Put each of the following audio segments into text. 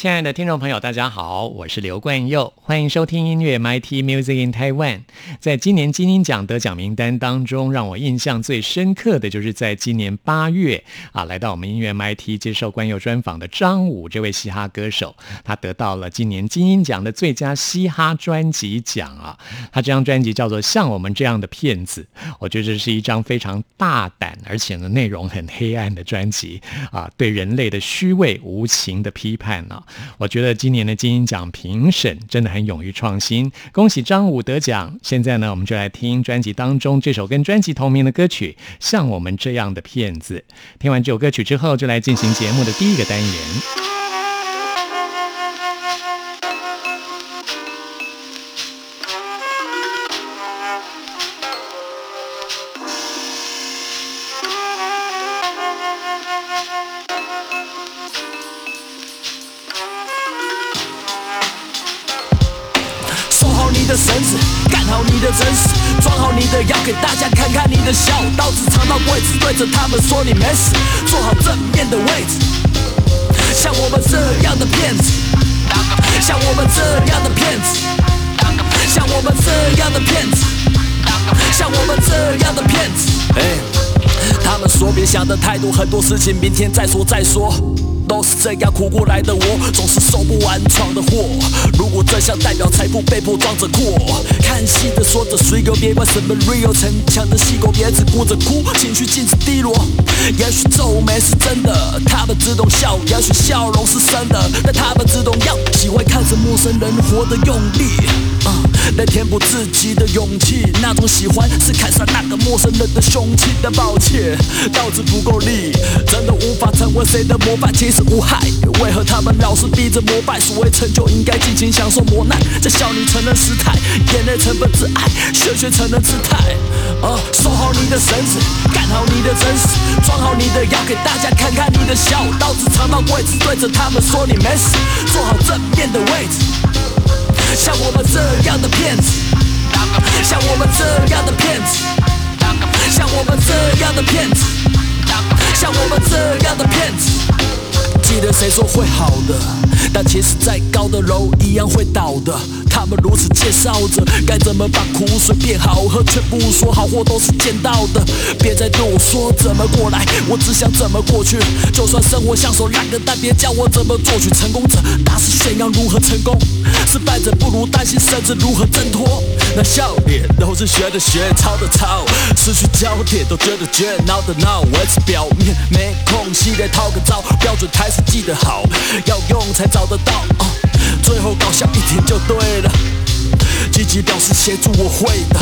亲爱的听众朋友，大家好，我是刘冠佑，欢迎收听音乐 MIT Music in Taiwan。在今年金鹰奖得奖名单当中，让我印象最深刻的就是在今年八月啊，来到我们音乐 MIT 接受冠佑专访的张武这位嘻哈歌手，他得到了今年金鹰奖的最佳嘻哈专辑奖啊。他这张专辑叫做《像我们这样的骗子》，我觉得这是一张非常大胆而且呢内容很黑暗的专辑啊，对人类的虚伪无情的批判呢。我觉得今年的金鹰奖评审真的很勇于创新，恭喜张武得奖。现在呢，我们就来听专辑当中这首跟专辑同名的歌曲《像我们这样的骗子》。听完这首歌曲之后，就来进行节目的第一个单元。对着他们说你没死，坐好正面的位置。像我们这样的骗子，像我们这样的骗子，像我们这样的骗子，像我们这样的骗子。哎，他们说别想的太多，很多事情明天再说再说。都是这样苦过来的，我总是收不完闯的祸。如果真相代表财富，被迫装着阔。看戏的说着水哥，别管什么 real，逞强的戏狗别只顾着哭，情绪禁止低落。也许皱眉是真的，他们自动笑；也许笑容是真的，但他们自动要。喜欢看着陌生人活得用力，来填补自己的勇气。那种喜欢是砍杀那个陌生人的凶器。但抱歉，刀子不够力，真的无法成为谁的模范。其实。无害，为何他们老是逼着膜拜？所谓成就，应该尽情享受磨难。在笑你承认失态，眼泪成本自爱，血血承认姿态。啊，收好你的绳子，干好你的真实，装好你的腰，给大家看看你的笑。刀子藏到柜子，对着他们说你没死，坐好正面的位置。像我们这样的骗子，像我们这样的骗子，像我们这样的骗子，像我们这样的骗子。记得谁说会好的？但其实再高的楼一样会倒的。他们如此介绍着，该怎么把苦水变好喝，却不说好货都是捡到的。别再对我说怎么过来，我只想怎么过去。就算生活像首烂歌，但别叫我怎么作曲。成功者大肆炫耀如何成功，失败者不如担心甚至如何挣脱。那笑脸都是学的学，抄的抄，失去焦点都觉得绝，闹的闹，维持表面没空隙的套个招，标准台词。记得好，要用才找得到。最后搞笑一点就对了，积极表示协助我会的。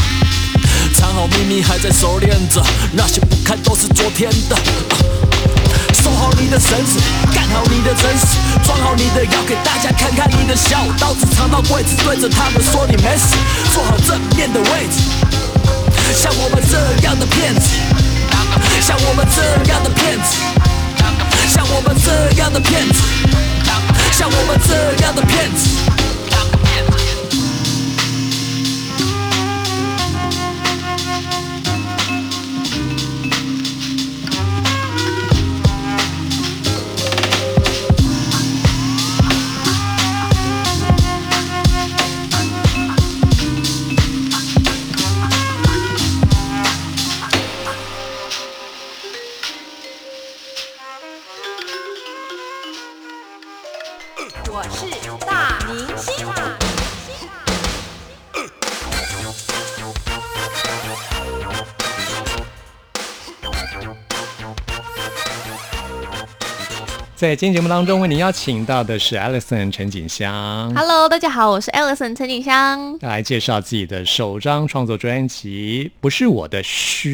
藏好秘密还在熟练着，那些不堪都是昨天的。收好你的绳子，干好你的真实，装好你的药，给大家看看你的笑。刀子藏到柜子，对着他们说你没死，坐好正面的位置。像我们这样的骗子，像我们这样的骗子。像我们这样的骗子，像我们这样的骗子。在今天节目当中，为您邀请到的是 Alison 陈锦香。Hello，大家好，我是 Alison 陈景香。来介绍自己的首张创作专辑，不是我的靴。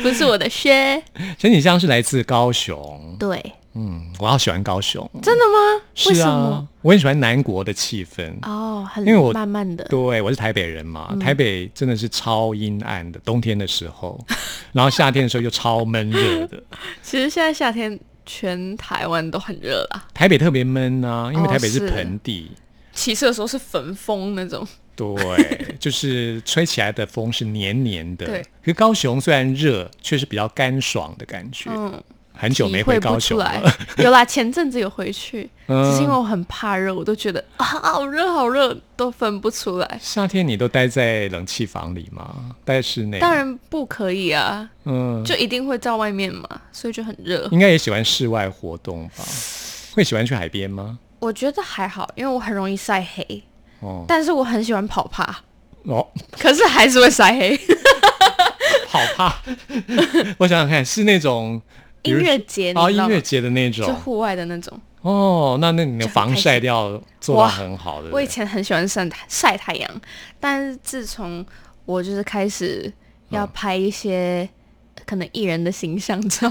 不是我的靴，陈锦香是来自高雄，对，嗯，我好喜欢高雄，真的吗？是啊？，我很喜欢南国的气氛。哦，很因为我慢慢的，对，我是台北人嘛，嗯台北真的是超阴暗的，冬天的时候，然后夏天的时候又超闷热的。其实现在夏天全台湾都很热啦，台北特别闷啊，因为哦台北是是盆地，骑车的时候是焚风那种，对，就是吹起来的风是黏黏的。对，可是高雄虽然热，却是比较干爽的感觉。嗯，很久没回高雄了，。有啦，前阵子有回去，嗯只是因为我很怕热，我都觉得 啊好热好热，都分不出来。夏天你都待在冷气房里吗？待在室内？当，然不可以啊，嗯，就一定会在外面嘛，所以就很热。应该也喜欢室外活动吧？会喜欢去海边吗？我觉得还好，因为我很容易晒黑，哦但是我很喜欢跑趴，哦，可是还是会晒黑。跑怕！我想想看，是那种音乐节，哦，音乐节的那种就户外的那种。哦，那那你的防晒开心要做到哇很好的。我以前很喜欢晒太晒太阳，但是自从我就是开始要拍一些可能艺人的形象照，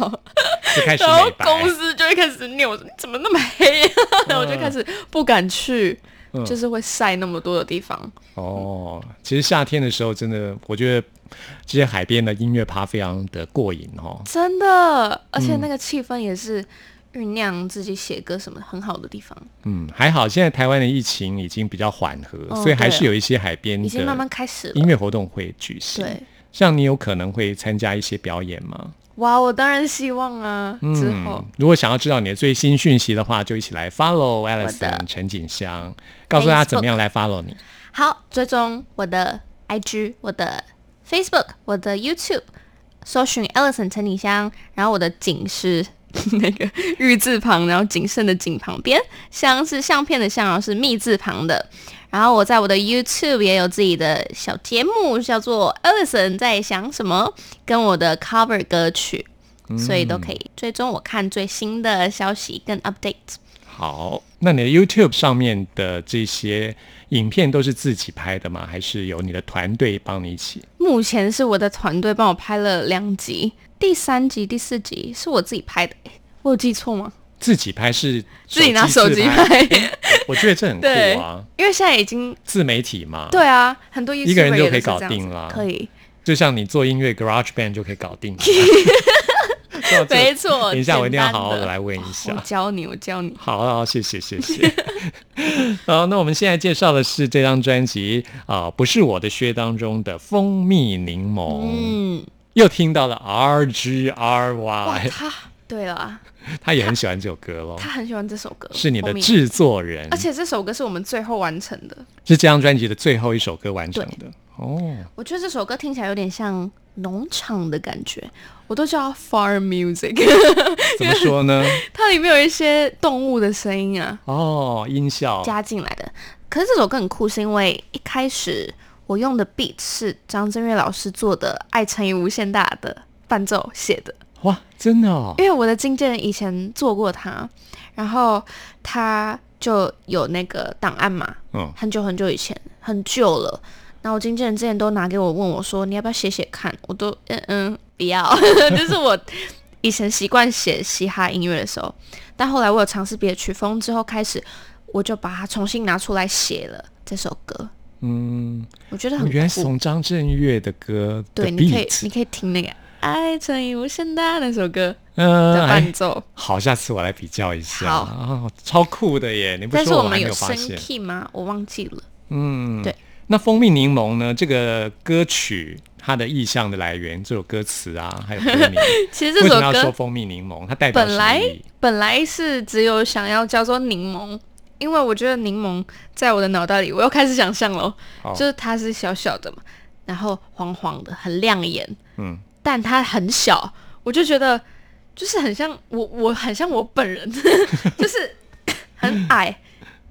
就开始然后公司就会开始念我说你怎么那么黑、啊，我就开始不敢去，嗯就是会晒那么多的地方。哦。其实夏天的时候，真的我觉得这些海边的音乐趴非常的过瘾哦。真的，而且嗯那个气氛也是酝酿自己写歌什么很好的地方，嗯，还好现在台湾的疫情已经比较缓和，哦所以还是有一些海边已经慢慢的开始。音乐活动会举行。对，像你有可能会参加一些表演吗？哇，我当然希望啊，之后嗯，如果想要知道你的最新讯息的话，就一起来 follow Alison 陈锦香，告诉大家怎么样来 follow 你。好，追踪我的 IG、我的 Facebook、我的 YouTube，搜寻 Ellison 陈景香，然后我的景是 那个玉字旁，然后谨慎的谨旁边，香是相片的相，然后是密字旁的。然后我在我的 YouTube 也有自己的小节目，叫做 Ellison 在想什么，跟我的 cover 歌曲，所以都可以追踪我看最新的消息跟 update。好，那你的 YouTube 上面的这些影片都是自己拍的吗？还是有你的团队帮你一起？目前是我的团队帮我拍了两集，第三集、第四集是我自己拍的，我有记错吗？自己拍是自己拿手机拍，我觉得这很酷啊，因为现在已经自媒体嘛，，对啊，很多一个人就可以搞定了可以，就像你做音乐 Garage Band 就可以搞定。没错。等一下我一定要好好的来问一下我教你，我教你。好，好，谢谢，谢谢。好，那我们现在介绍的是这张专辑啊、不是我的靴当中的蜂蜜柠檬，嗯，又听到了 R G R 哇，Y，他对了，他也很喜欢这首歌喽，他很喜欢这首歌，是你的制作人而，且这首歌是我们最后完成的。是这张专辑的最后一首歌完成的。哦，我觉得这首歌听起来有点像农场的感觉，我都叫它 farm music，怎么说呢？它里面有一些动物的声音啊。哦，音效，加进来的。可是这首歌很酷，是因为一开始我用的 beat 是张震岳老师做的《爱乘以无限大》的伴奏写的，哇，真的哦，因为我的经纪人以前做过它，然后他就有那个档案嘛，嗯，很久很久以前，很旧了。然后我经纪人之前都拿给我问我说：“你要不要写写看？”我都嗯嗯不要，就是我以前习惯写嘻哈音乐的时候，但后来我有尝试别的曲风之后，开始我就把它重新拿出来写了这首歌。嗯，我觉得很原来是酷。从张震岳的歌的对，你可以你可以听那个《爱乘以无限大》那首歌嗯，的哎伴奏。好，下次我来比较一下。好哦，超酷的耶！你不但是我们说还没有升发现。key 吗？我忘记了。嗯，对。那蜂蜜柠檬呢？这个歌曲它的意象的来源，这首歌词啊，还有歌名，其实这首为什么要说歌蜂蜜柠檬？它代表本来？本来是只有想要叫做柠檬，因为我觉得柠檬在我的脑袋里，我又开始想象了，好就是它是小小的嘛，然后黄黄的，很亮眼，嗯，但它很小，我就觉得就是很像我，我很像我本人，就是很矮，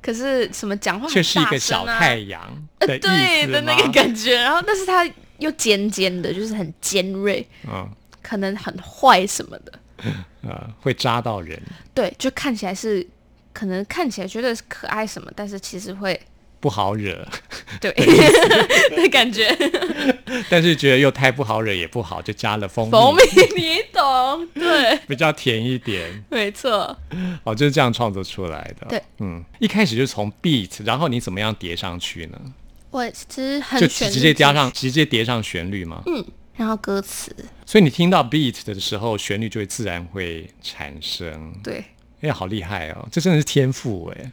可是什么讲话很却是一个小太阳的意思对的那个感觉，然后但是它又尖尖的，就是很尖锐，嗯，可能很坏什么的。呃，会扎到人。对，就看起来是可能看起来觉得是可爱什么，但是其实会不好惹，对 的感觉。但是觉得又太不好惹也不好，就加了蜂蜜，蜂蜜你懂？对，比较甜一点。没错。哦，就是这样创作出来的。对，嗯，一开始就从 beat，然后你怎么样叠上去呢？我其实很就直接加上，直接叠上旋律吗？嗯，然后歌词，所以你听到 beat 的时候，旋律就会自然会产生。对，哎呀，好厉害哦！这真的是天赋哎。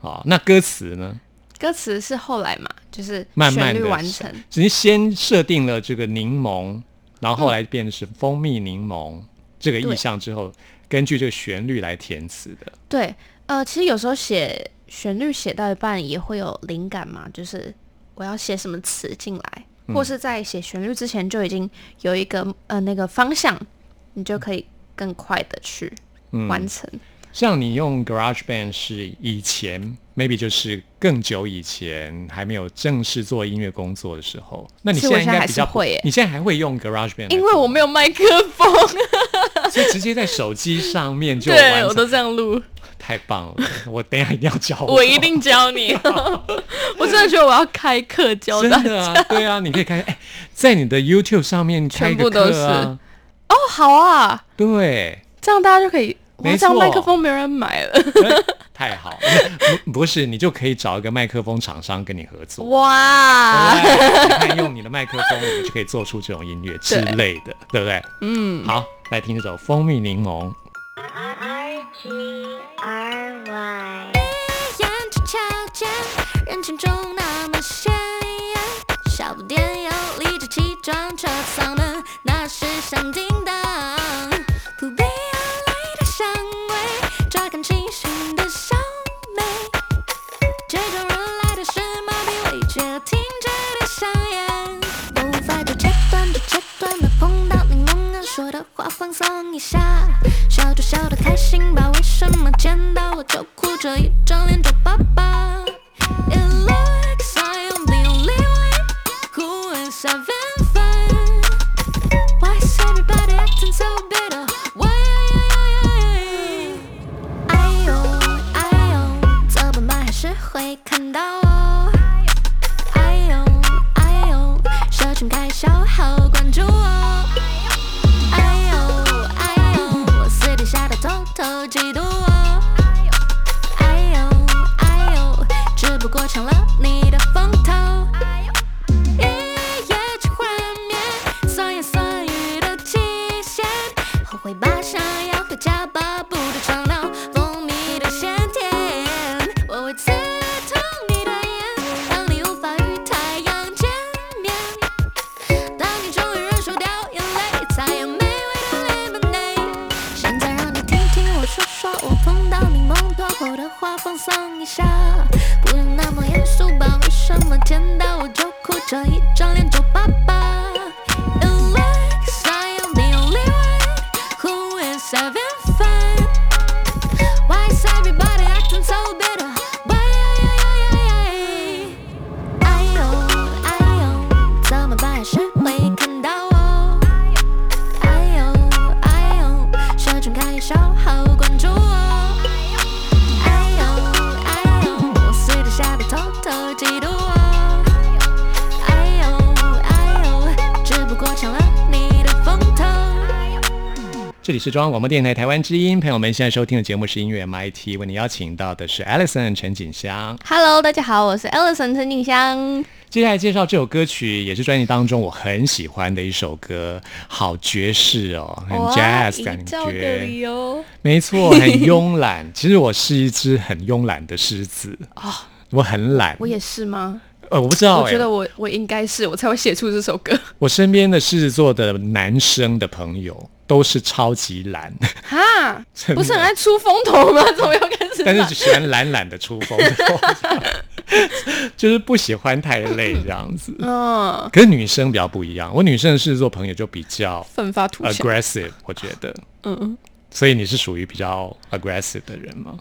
好，那歌词呢？歌词是后来嘛，就是慢慢的旋律完成。只是先设定了这个柠檬，然后后来变成是蜂蜜柠檬这个意象之后，根据这个旋律来填词的。对，呃，其实有时候写旋律写到一半也会有灵感嘛，就是我要写什么词进来，嗯或是在写旋律之前就已经有一个呃那个方向，你就可以更快的去嗯完成。像你用 GarageBand 是以前 maybe 就是更久以前还没有正式做音乐工作的时候，那你其现在应该比较会耶你现在还会用 GarageBand？来因为我没有麦克风，所以直接在手机上面就完 对我，都这样录，太棒了！我等一下一定要教我一定教你。我真的觉得我要开课教大家。真的啊，对啊，你可以开哎，在你的 YouTube 上面开全部都是，哦，好啊，对，这样大家就可以。哇，没错麦克风没人买了。太好了，不不是，你就可以找一个麦克风厂商跟你合作。哇，看用你的麦克风，你就可以做出这种音乐之对类的，对不对？嗯，好，来听这首《蜂蜜柠檬》。人群中那么显眼，小不点油，理直气壮，车嗓门那是响叮当，放松一下，笑就笑得开心吧，为什么见到我就哭着一张脸皱巴巴？It looks like I'm the only one who is having fun. Why is everybody acting so bitter? Why? 哎呦哎呦，怎么还是会看到走进是中央广播电台台湾之音，朋友们现在收听的节目是音乐 MIT，为你邀请到的是 Alison 陈景香。Hello，大家好，我是 Ellison 陈景香。接下来介绍这首歌曲，也是专辑当中我很喜欢的一首歌，好爵士哦，很 jazz 感觉没错，很慵懒。其实我是一只很慵懒的狮子哦，我很懒。我也是吗？呃，我不知道、欸，我觉得我我应该是我才会写出这首歌。我身边的狮子座的男生的朋友都是超级懒，哈，不是很爱出风头吗？怎么又开始？但是喜欢懒懒的出风头，就是不喜欢太累这样子。嗯，可是女生比较不一样，我女生的狮子座朋友就比较奋发图强。aggressive，我觉得，嗯，所以你是属于比较 aggressive 的人吗？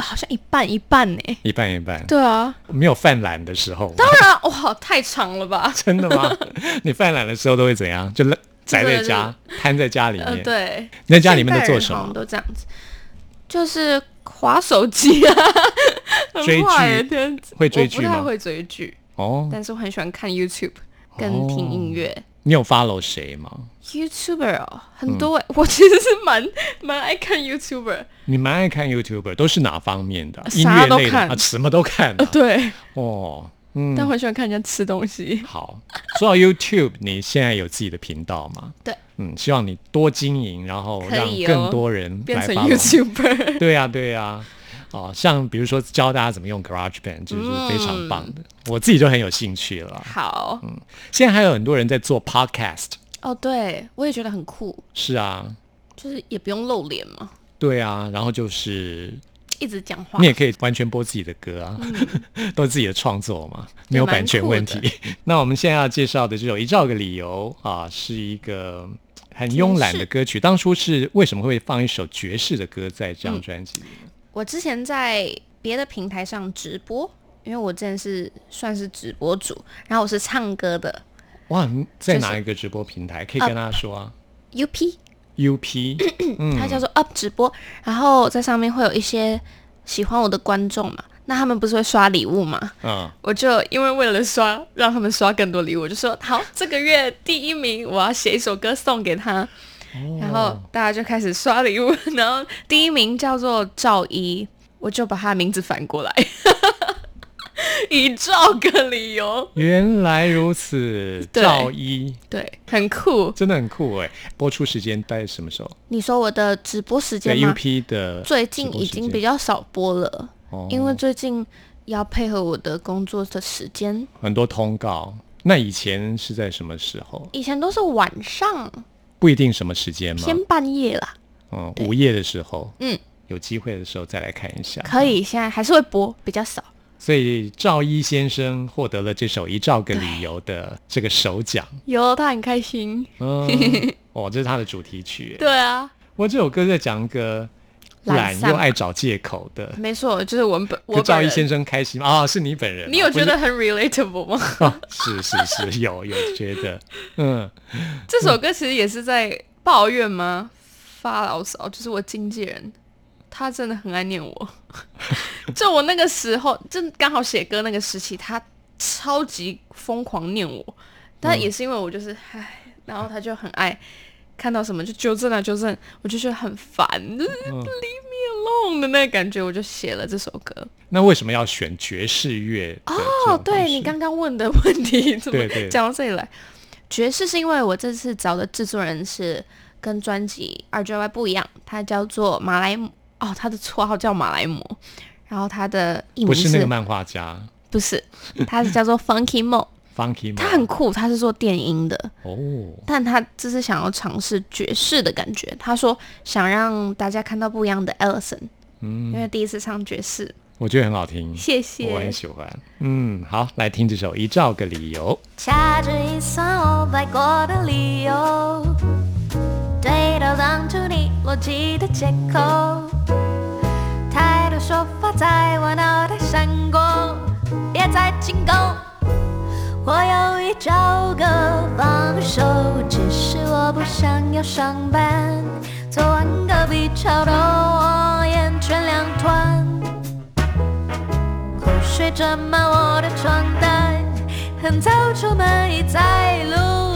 好像一半一半呢。一半一半，对啊，没有犯懒的时候吗，当然，哇，太长了吧？真的吗？你犯懒的时候都会怎样？就宅在家，瘫在家里呃，面。对，你在家里面都做什么？都这样子，就是划手机啊，很追剧会追剧吗？不太会追剧，哦，但是我很喜欢看 YouTube 跟听音乐。你有 follow 谁吗？YouTuber 哦，很嗯多哎、我其实是蛮蛮爱看 YouTuber，你蛮爱看 YouTuber，都是哪方面的？音啥乐类的什么都看啊。对，哦，嗯，但我很喜欢看人家吃东西。好。说到 YouTube，你现在有自己的频道吗？对，嗯，希望你多经营，然后让更多人来变成 YouTuber，对呀、对呀、哦，像比如说教大家怎么用 GarageBand，就是非常棒的，我自己就很有兴趣了。好、嗯现在还有很多人在做 Podcast，哦，对我也觉得很酷，是啊，就是也不用露脸嘛，对啊，然后就是一直讲话你。也可以完全播自己的歌啊，都是自己的创作嘛，没有版权问题。那我们现在要介绍的这首《一兆个理由》啊，是一个很慵懒的歌曲。当初是为什么会放一首爵士的歌在这张专辑里呢？我之前在别的平台上直播，因为我之前是算是直播主，然后我是唱歌的哇，你在就是哪一个直播平台？可以跟大家说啊。UP，UP，它叫做 Up 直播，然后在上面会有一些喜欢我的观众嘛，那他们不是会刷礼物嘛？嗯，我就因为为了刷让他们刷更多礼物，我就说好，这个月第一名我要写一首歌送给他，然后大家就开始刷礼物，然后第一名叫做赵一，我就把他的名字反过来，以兆个理由，原来如此，对赵一对，很酷。真的很酷哎！播出时间大概什么时候？你说我的直播时间在吗？UP 的最近已经比较较少播了，因为最近要配合我的工作的时间，很多通告。那以前是在什么时候？以前都是晚上不一定什么时间吗？偏半夜啦。嗯，午夜的时候，嗯，有机会的时候再来看一下。可以，现在还是会播，比较少。所以赵一先生获得了这首《一兆个理由》的这个首奖。有他很开心。嗯，哦，这是他的主题曲。对啊，我这首歌在讲一个懒又爱找借口的。没错，就是我们本我赵一先生开心吗？啊、是你本人。你有觉得很 relatable 吗？哦，是是是，有有觉得，嗯，这首歌其实也是在抱怨吗？发牢骚，就是我经纪人，他真的很爱念我。就我那个时候，就刚好写歌那个时期，他超级疯狂念我，但也是因为我就是唉，然后他就很爱看到什么就纠正啊纠正，我就觉得很烦，就是 leave me alone 的那个感觉，我就写了这首歌。那为什么要选爵士乐哦，对你刚刚问的问题，怎么讲到这里来？爵士是因为我这次找的制作人是跟专辑二 JY 不一样，他叫做马来姆哦，他的绰号叫马来姆，然后他的艺名不是那个漫画家。不是，他是叫做 Funky Mo，Funky，他很酷，他是做电音的，哦，但他这是想要尝试爵士的感觉，他说想让大家看到不一样的 Ellison，嗯。因为第一次唱爵士，我觉得很好听，谢谢。我很喜欢。嗯，好，来听这首《一兆个理由。掐着一算我白过的理由，对到当初你逻辑的借口，说法在我脑袋闪过，别再进攻。我有一兆个放手，只是我不想要上班。昨晚隔壁吵得我眼圈两团，口水沾满我的床单，很早出门已在路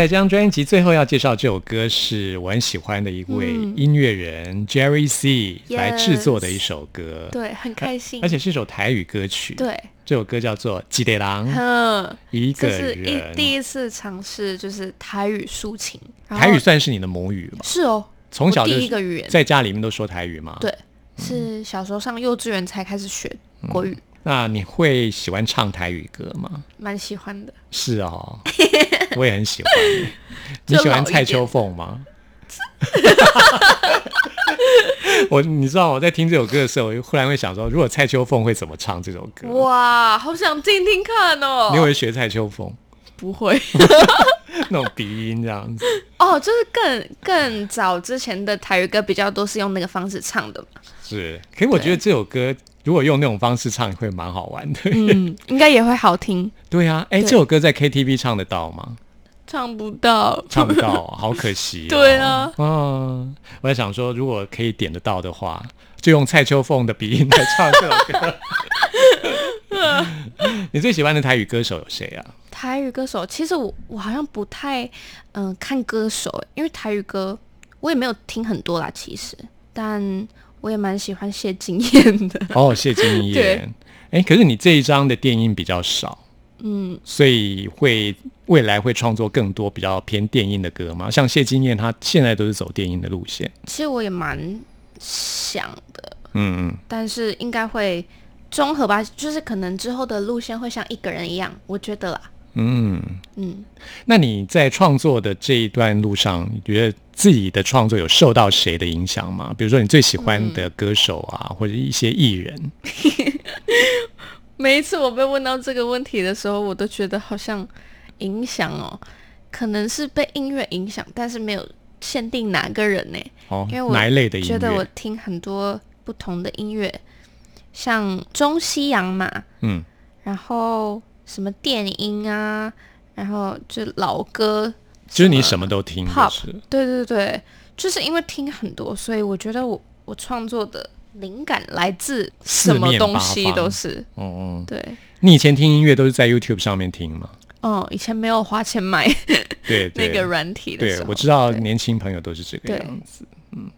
在这张专辑最后要介绍这首歌，是我很喜欢的一位音乐人、Jerry C 来制作的一首歌，对，很开心而。且是一首台语歌曲。，对，这首歌叫做《吉德郎》，嗯，一个这是一。第一次尝试就是台语抒情，台语算是你的母语吗？是哦，我从小第一个语言，在家里面都说台语吗？。对，是小时候上幼稚园才开始学国语，那你会喜欢唱台语歌吗？蛮喜欢的。是哦，我也很喜欢。你喜欢蔡秋凤吗？我你知道我在听这首歌的时候，我就忽然会想说，如果蔡秋凤会怎么唱这首歌？哇，好想听听看哦！你会学蔡秋凤不会 那种鼻音这样子？哦，就是更更早之前的台语歌比较多是用那个方式唱的嘛。是，可是我觉得这首歌如果用那种方式唱会蛮好玩的。嗯，应该也会好听。对啊，哎，对这首歌在 KTV 唱得到吗？唱不到，唱不到，好可惜、哦。对啊，嗯，我在想说，如果可以点得到的话，就用蔡秋凤的鼻音来唱这首歌。你最喜欢的台语歌手有谁啊？台语歌手，其实我我好像不太嗯、看歌手，因为台语歌我也没有听很多啦，其实，但我也蛮喜欢谢金燕的。哦，谢金对燕。哎，可是你这一张的电音比较少，嗯，所以会未来会创作更多比较偏电音的歌吗？像谢金燕，她现在都是走电音的路线。其实我也蛮想的，嗯嗯，但是应该会综合吧，就是可能之后的路线会像一个人一样，我觉得啦。嗯，嗯，那你在创作的这一段路上，你觉得自己的创作有受到谁的影响吗？比如说你最喜欢的歌手啊，或者一些艺人？每一次我被问到这个问题的时候，我都觉得好像影响哦，可能是被音乐影响，但是没有限定哪个人呢。哦，因为我哪一类的音乐？觉得我听很多不同的音乐，像中西洋嘛，嗯，然后什么电音啊，然后就老歌，就是你什么都听，对对对，就是因为听很多，所以我觉得我我创作的灵感来自什么东西都是嗯嗯。对。你以前听音乐都是在 YouTube 上面听吗？哦，以前没有花钱买对对，那个软体的对我知道年轻朋友都是这个对样子。嗯，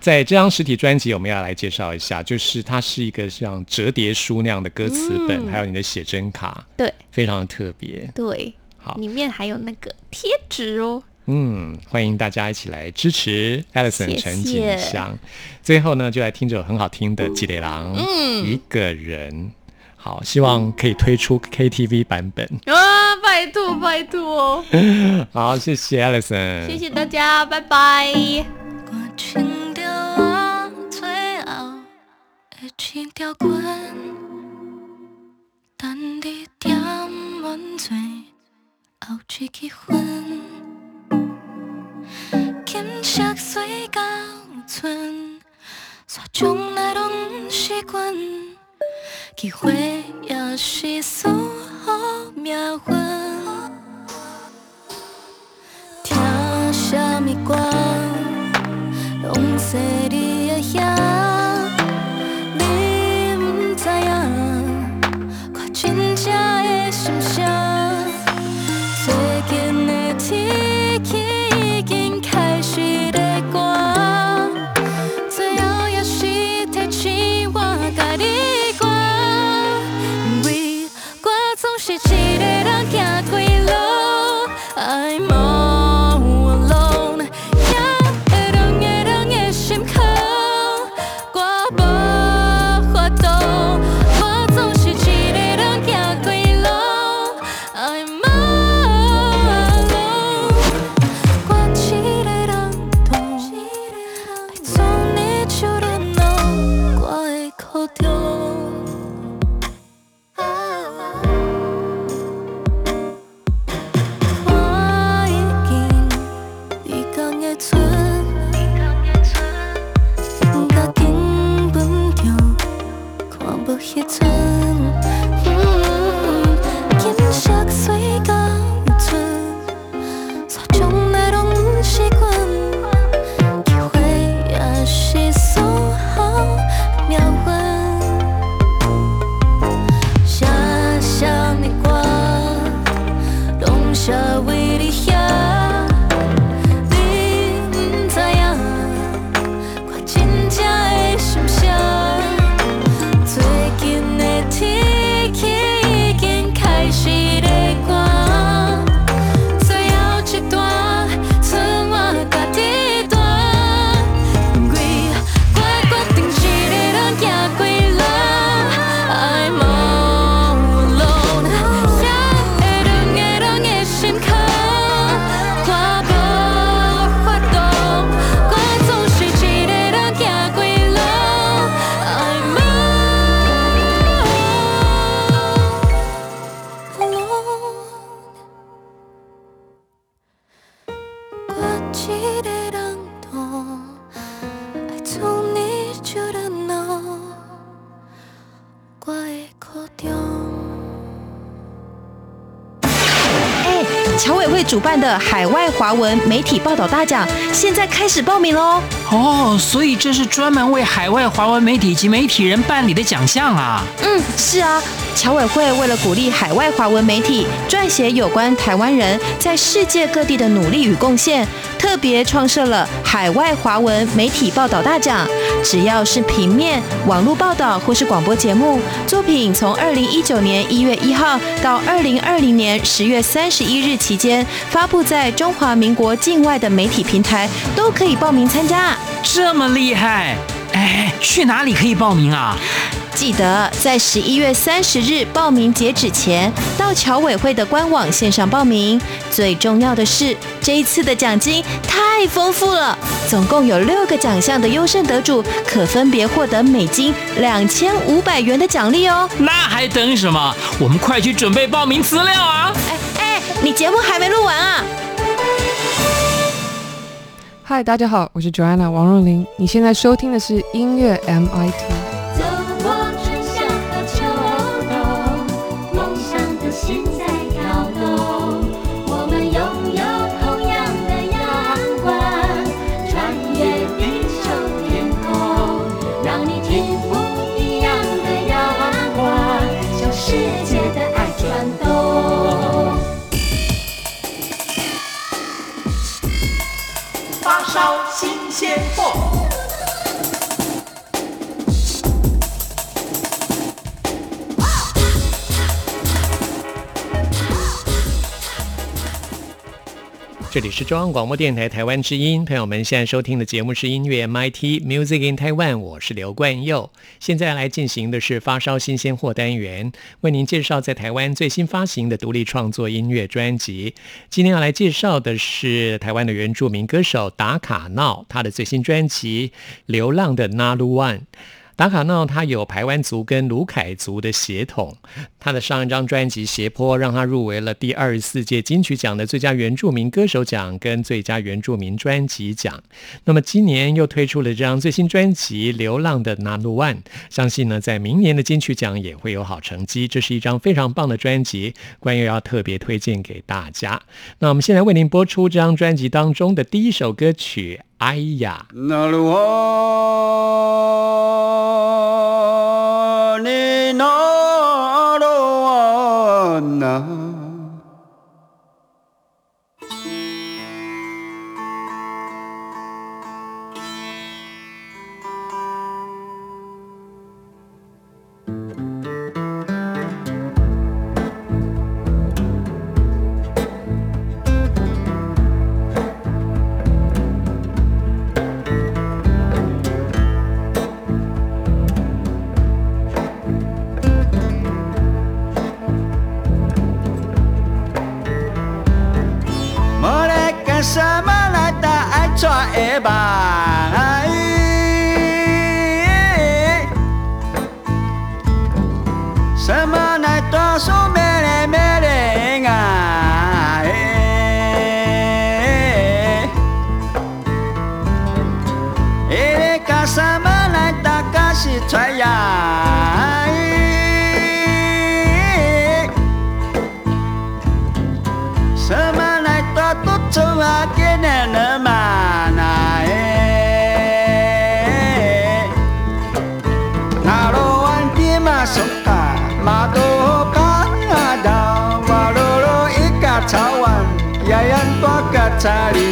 在这张实体专辑，我们要来介绍一下，就是它是一个像折叠书那样的歌词本，还有你的写真卡，对非常的特别。对，好里面还有那个贴纸哦。嗯，欢迎大家一起来支持 Alison 陈景香。最后呢，就来听这首很好听的《吉雷郎》，嗯，一个人。好，希望可以推出 KTV 版本。啊，拜托拜托，好，谢谢 Alison，谢谢大家，拜拜。情调我，最后的情条滚，等你点满嘴，后气气昏，金色水高村，山中那种习惯，机会也是苏好命运，听什么歌？会哎，侨委会主办的海外华文媒体报道大奖现在开始报名喽！哦，所以这是专门为海外华文媒体及媒体人办理的奖项啊！嗯，是啊，侨委会为了鼓励海外华文媒体撰写有关台湾人在世界各地的努力与贡献，特别创设了海外华文媒体报道大奖。只要是平面、网络报道或是广播节目作品，从二零一九年一月一号到二零二零年十月三十一日期间，发布在中华民国境外的媒体平台，都可以报名参加。这么厉害，哎，去哪里可以报名啊？记得在十一月三十日报名截止前，到侨委会的官网线上报名。最重要的是，这一次的奖金太丰富了，总共有六个奖项的优胜得主可分别获得美金两千五百元的奖励哦。那还等什么？我们快去准备报名资料啊！哎哎，你节目还没录完啊？嗨，大家好，我是 Joanna 王若琳。你现在收听的是音乐 MIT。新鲜这里是中央广播电台台湾之音，朋友们现在收听的节目是音乐 MIT Music in Taiwan，我是刘冠佑。现在来进行的是发烧新鲜货单元，为您介绍在台湾最新发行的独立创作音乐专辑。今天要来介绍的是台湾的原住民歌手达卡闹，他的最新专辑《流浪的那鲁湾》。达卡闹他有排湾族跟卢凯族的血统，他的上一张专辑《斜坡》让他入围了第二十四届金曲奖的最佳原住民歌手奖跟最佳原住民专辑奖。那么今年又推出了这张最新专辑《流浪的纳鲁万》，相信呢在明年的金曲奖也会有好成绩。这是一张非常棒的专辑，关于要特别推荐给大家。那我们现在为您播出这张专辑当中的第一首歌曲《哎呀》。なるわ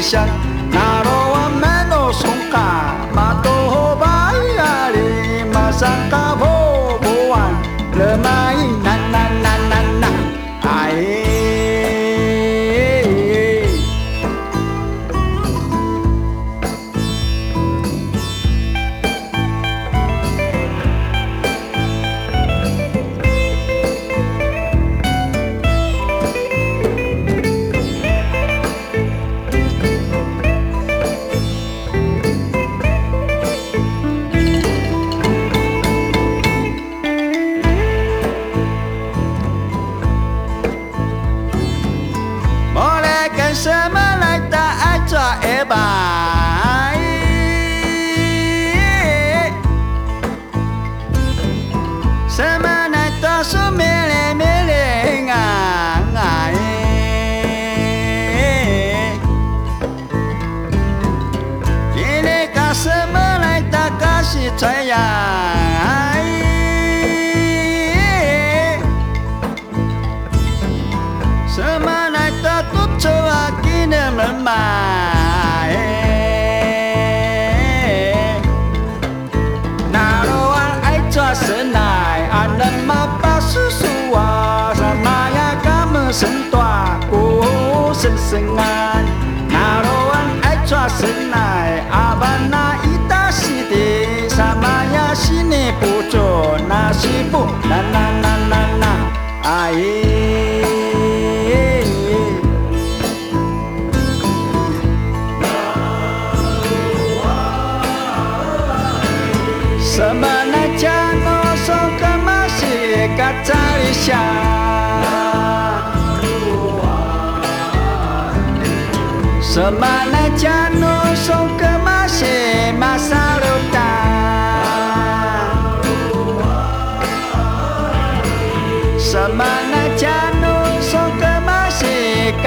想抓神来，阿爸那一大西的，什么呀西尼不做，那西不，那那那那那，哎。什么来讲我说干嘛是马萨鲁达？什么来讲我说干嘛是个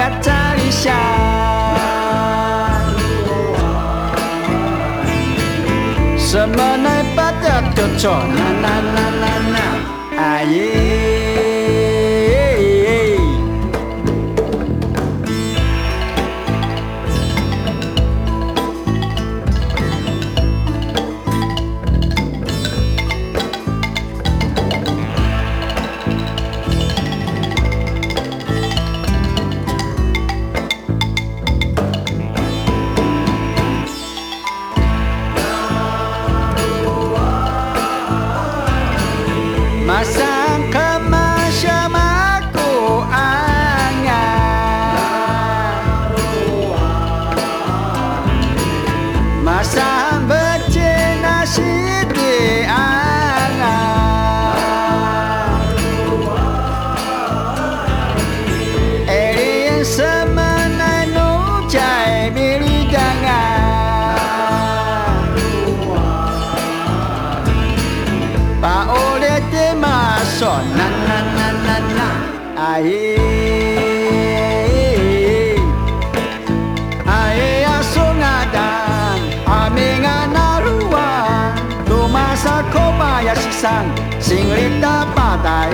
izan, zingurita bat da.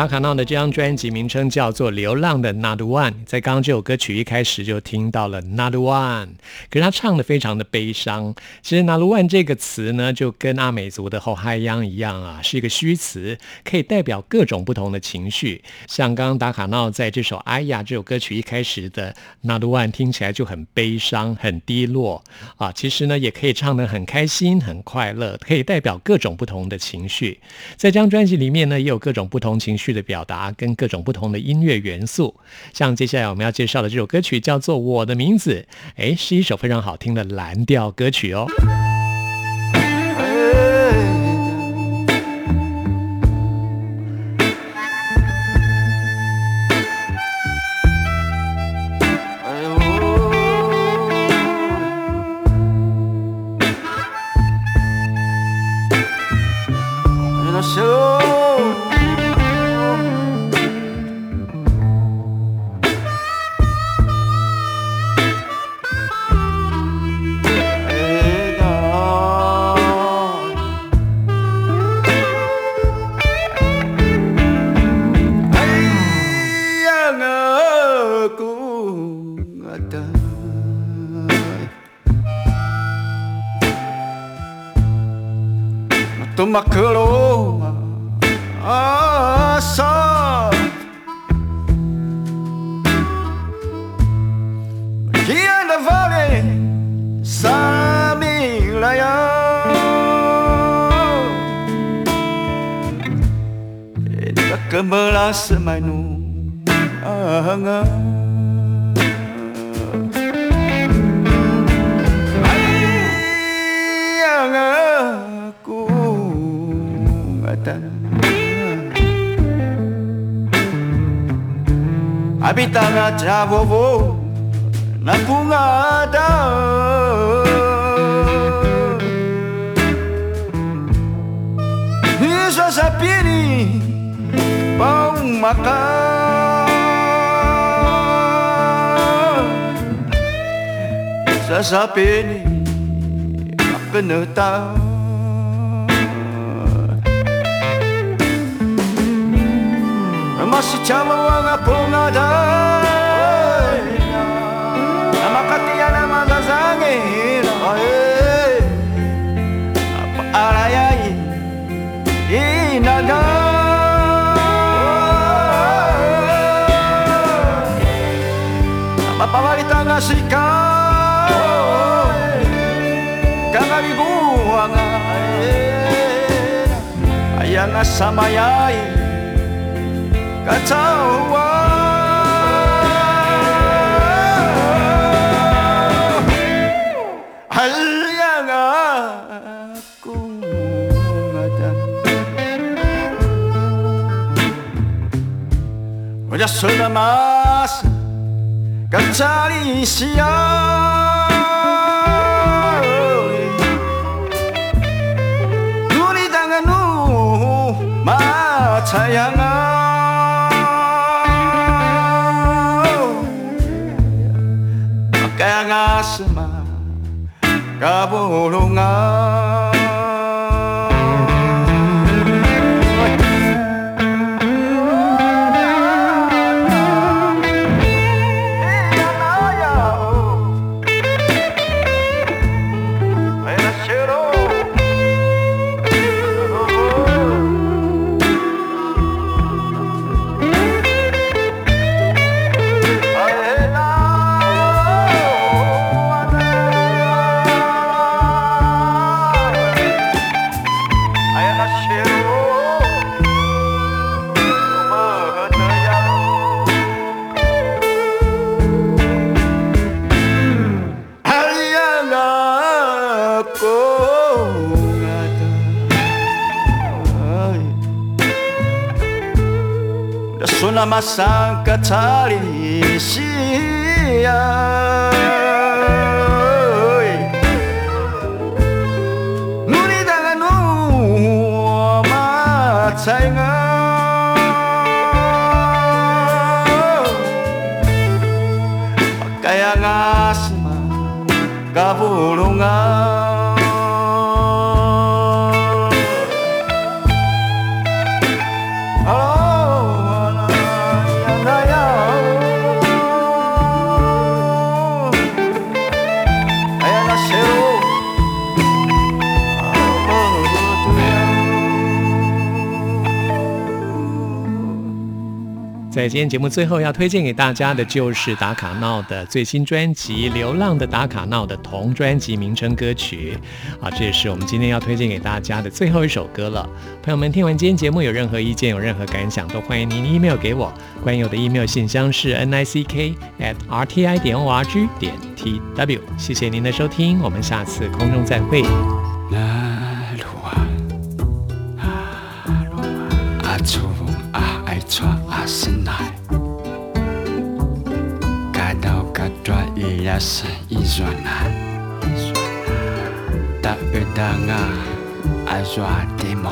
达卡闹的这张专辑名称叫做《流浪的 Not One》，在刚刚这首歌曲一开始就听到了 Not One，可是他唱的非常的悲伤。其实 Not One 这个词呢，就跟阿美族的后嗨央一样啊，是一个虚词，可以代表各种不同的情绪。像刚刚达卡闹在这首《哎呀》这首歌曲一开始的 Not One 听起来就很悲伤、很低落啊。其实呢，也可以唱得很开心、很快乐，可以代表各种不同的情绪。在这张专辑里面呢，也有各种不同情绪的表达，跟各种不同的音乐元素。像接下来我们要介绍的这首歌曲叫做《我的名字》，诶，是一首非常好听的蓝调歌曲哦。kemelas mainu. Angan aku ngatan Habita ngata vovo napunga ada Iso sapini pau makan. Sasapi ni kena tahu. Masih cama wanga punga dai Nama katia nama gazange Apa arayai Inada 무엇일까? 까가리고 왕아. 아야나 사마야이. 까차와. 알량아 꿈하다. 혼자 술 남았어 까짜리 시야 눈이 당한 후 마차양아 까양아스마 까보롱아 马上个查理西亚。今天节目最后要推荐给大家的就是打卡闹的最新专辑《流浪的打卡闹》的同专辑名称歌曲啊，这也是我们今天要推荐给大家的最后一首歌了。朋友们，听完今天节目有任何意见、有任何感想，都欢迎您 email 给我。关于我的 email 信箱是 n i c k at r t i 点 o r g 点 t w。谢谢您的收听，我们下次空中再会。穿啊身来，嘎到嘎抓伊呀是伊转啊，大约当啊爱抓地毛，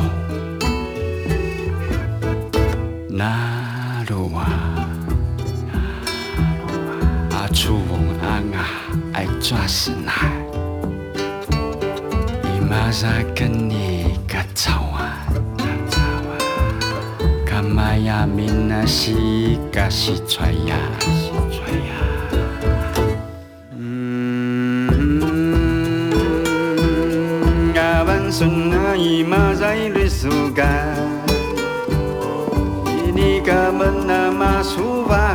那路啊，啊出啊啊爱抓身来。Imazakan katawan Kamaya minasi kasi chaya Avan sunna imazai risuga Ini kamena masuvarungan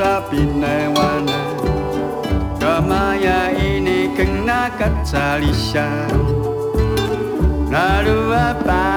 tapi newana Kamaya ini kena kacalisya Lalu apa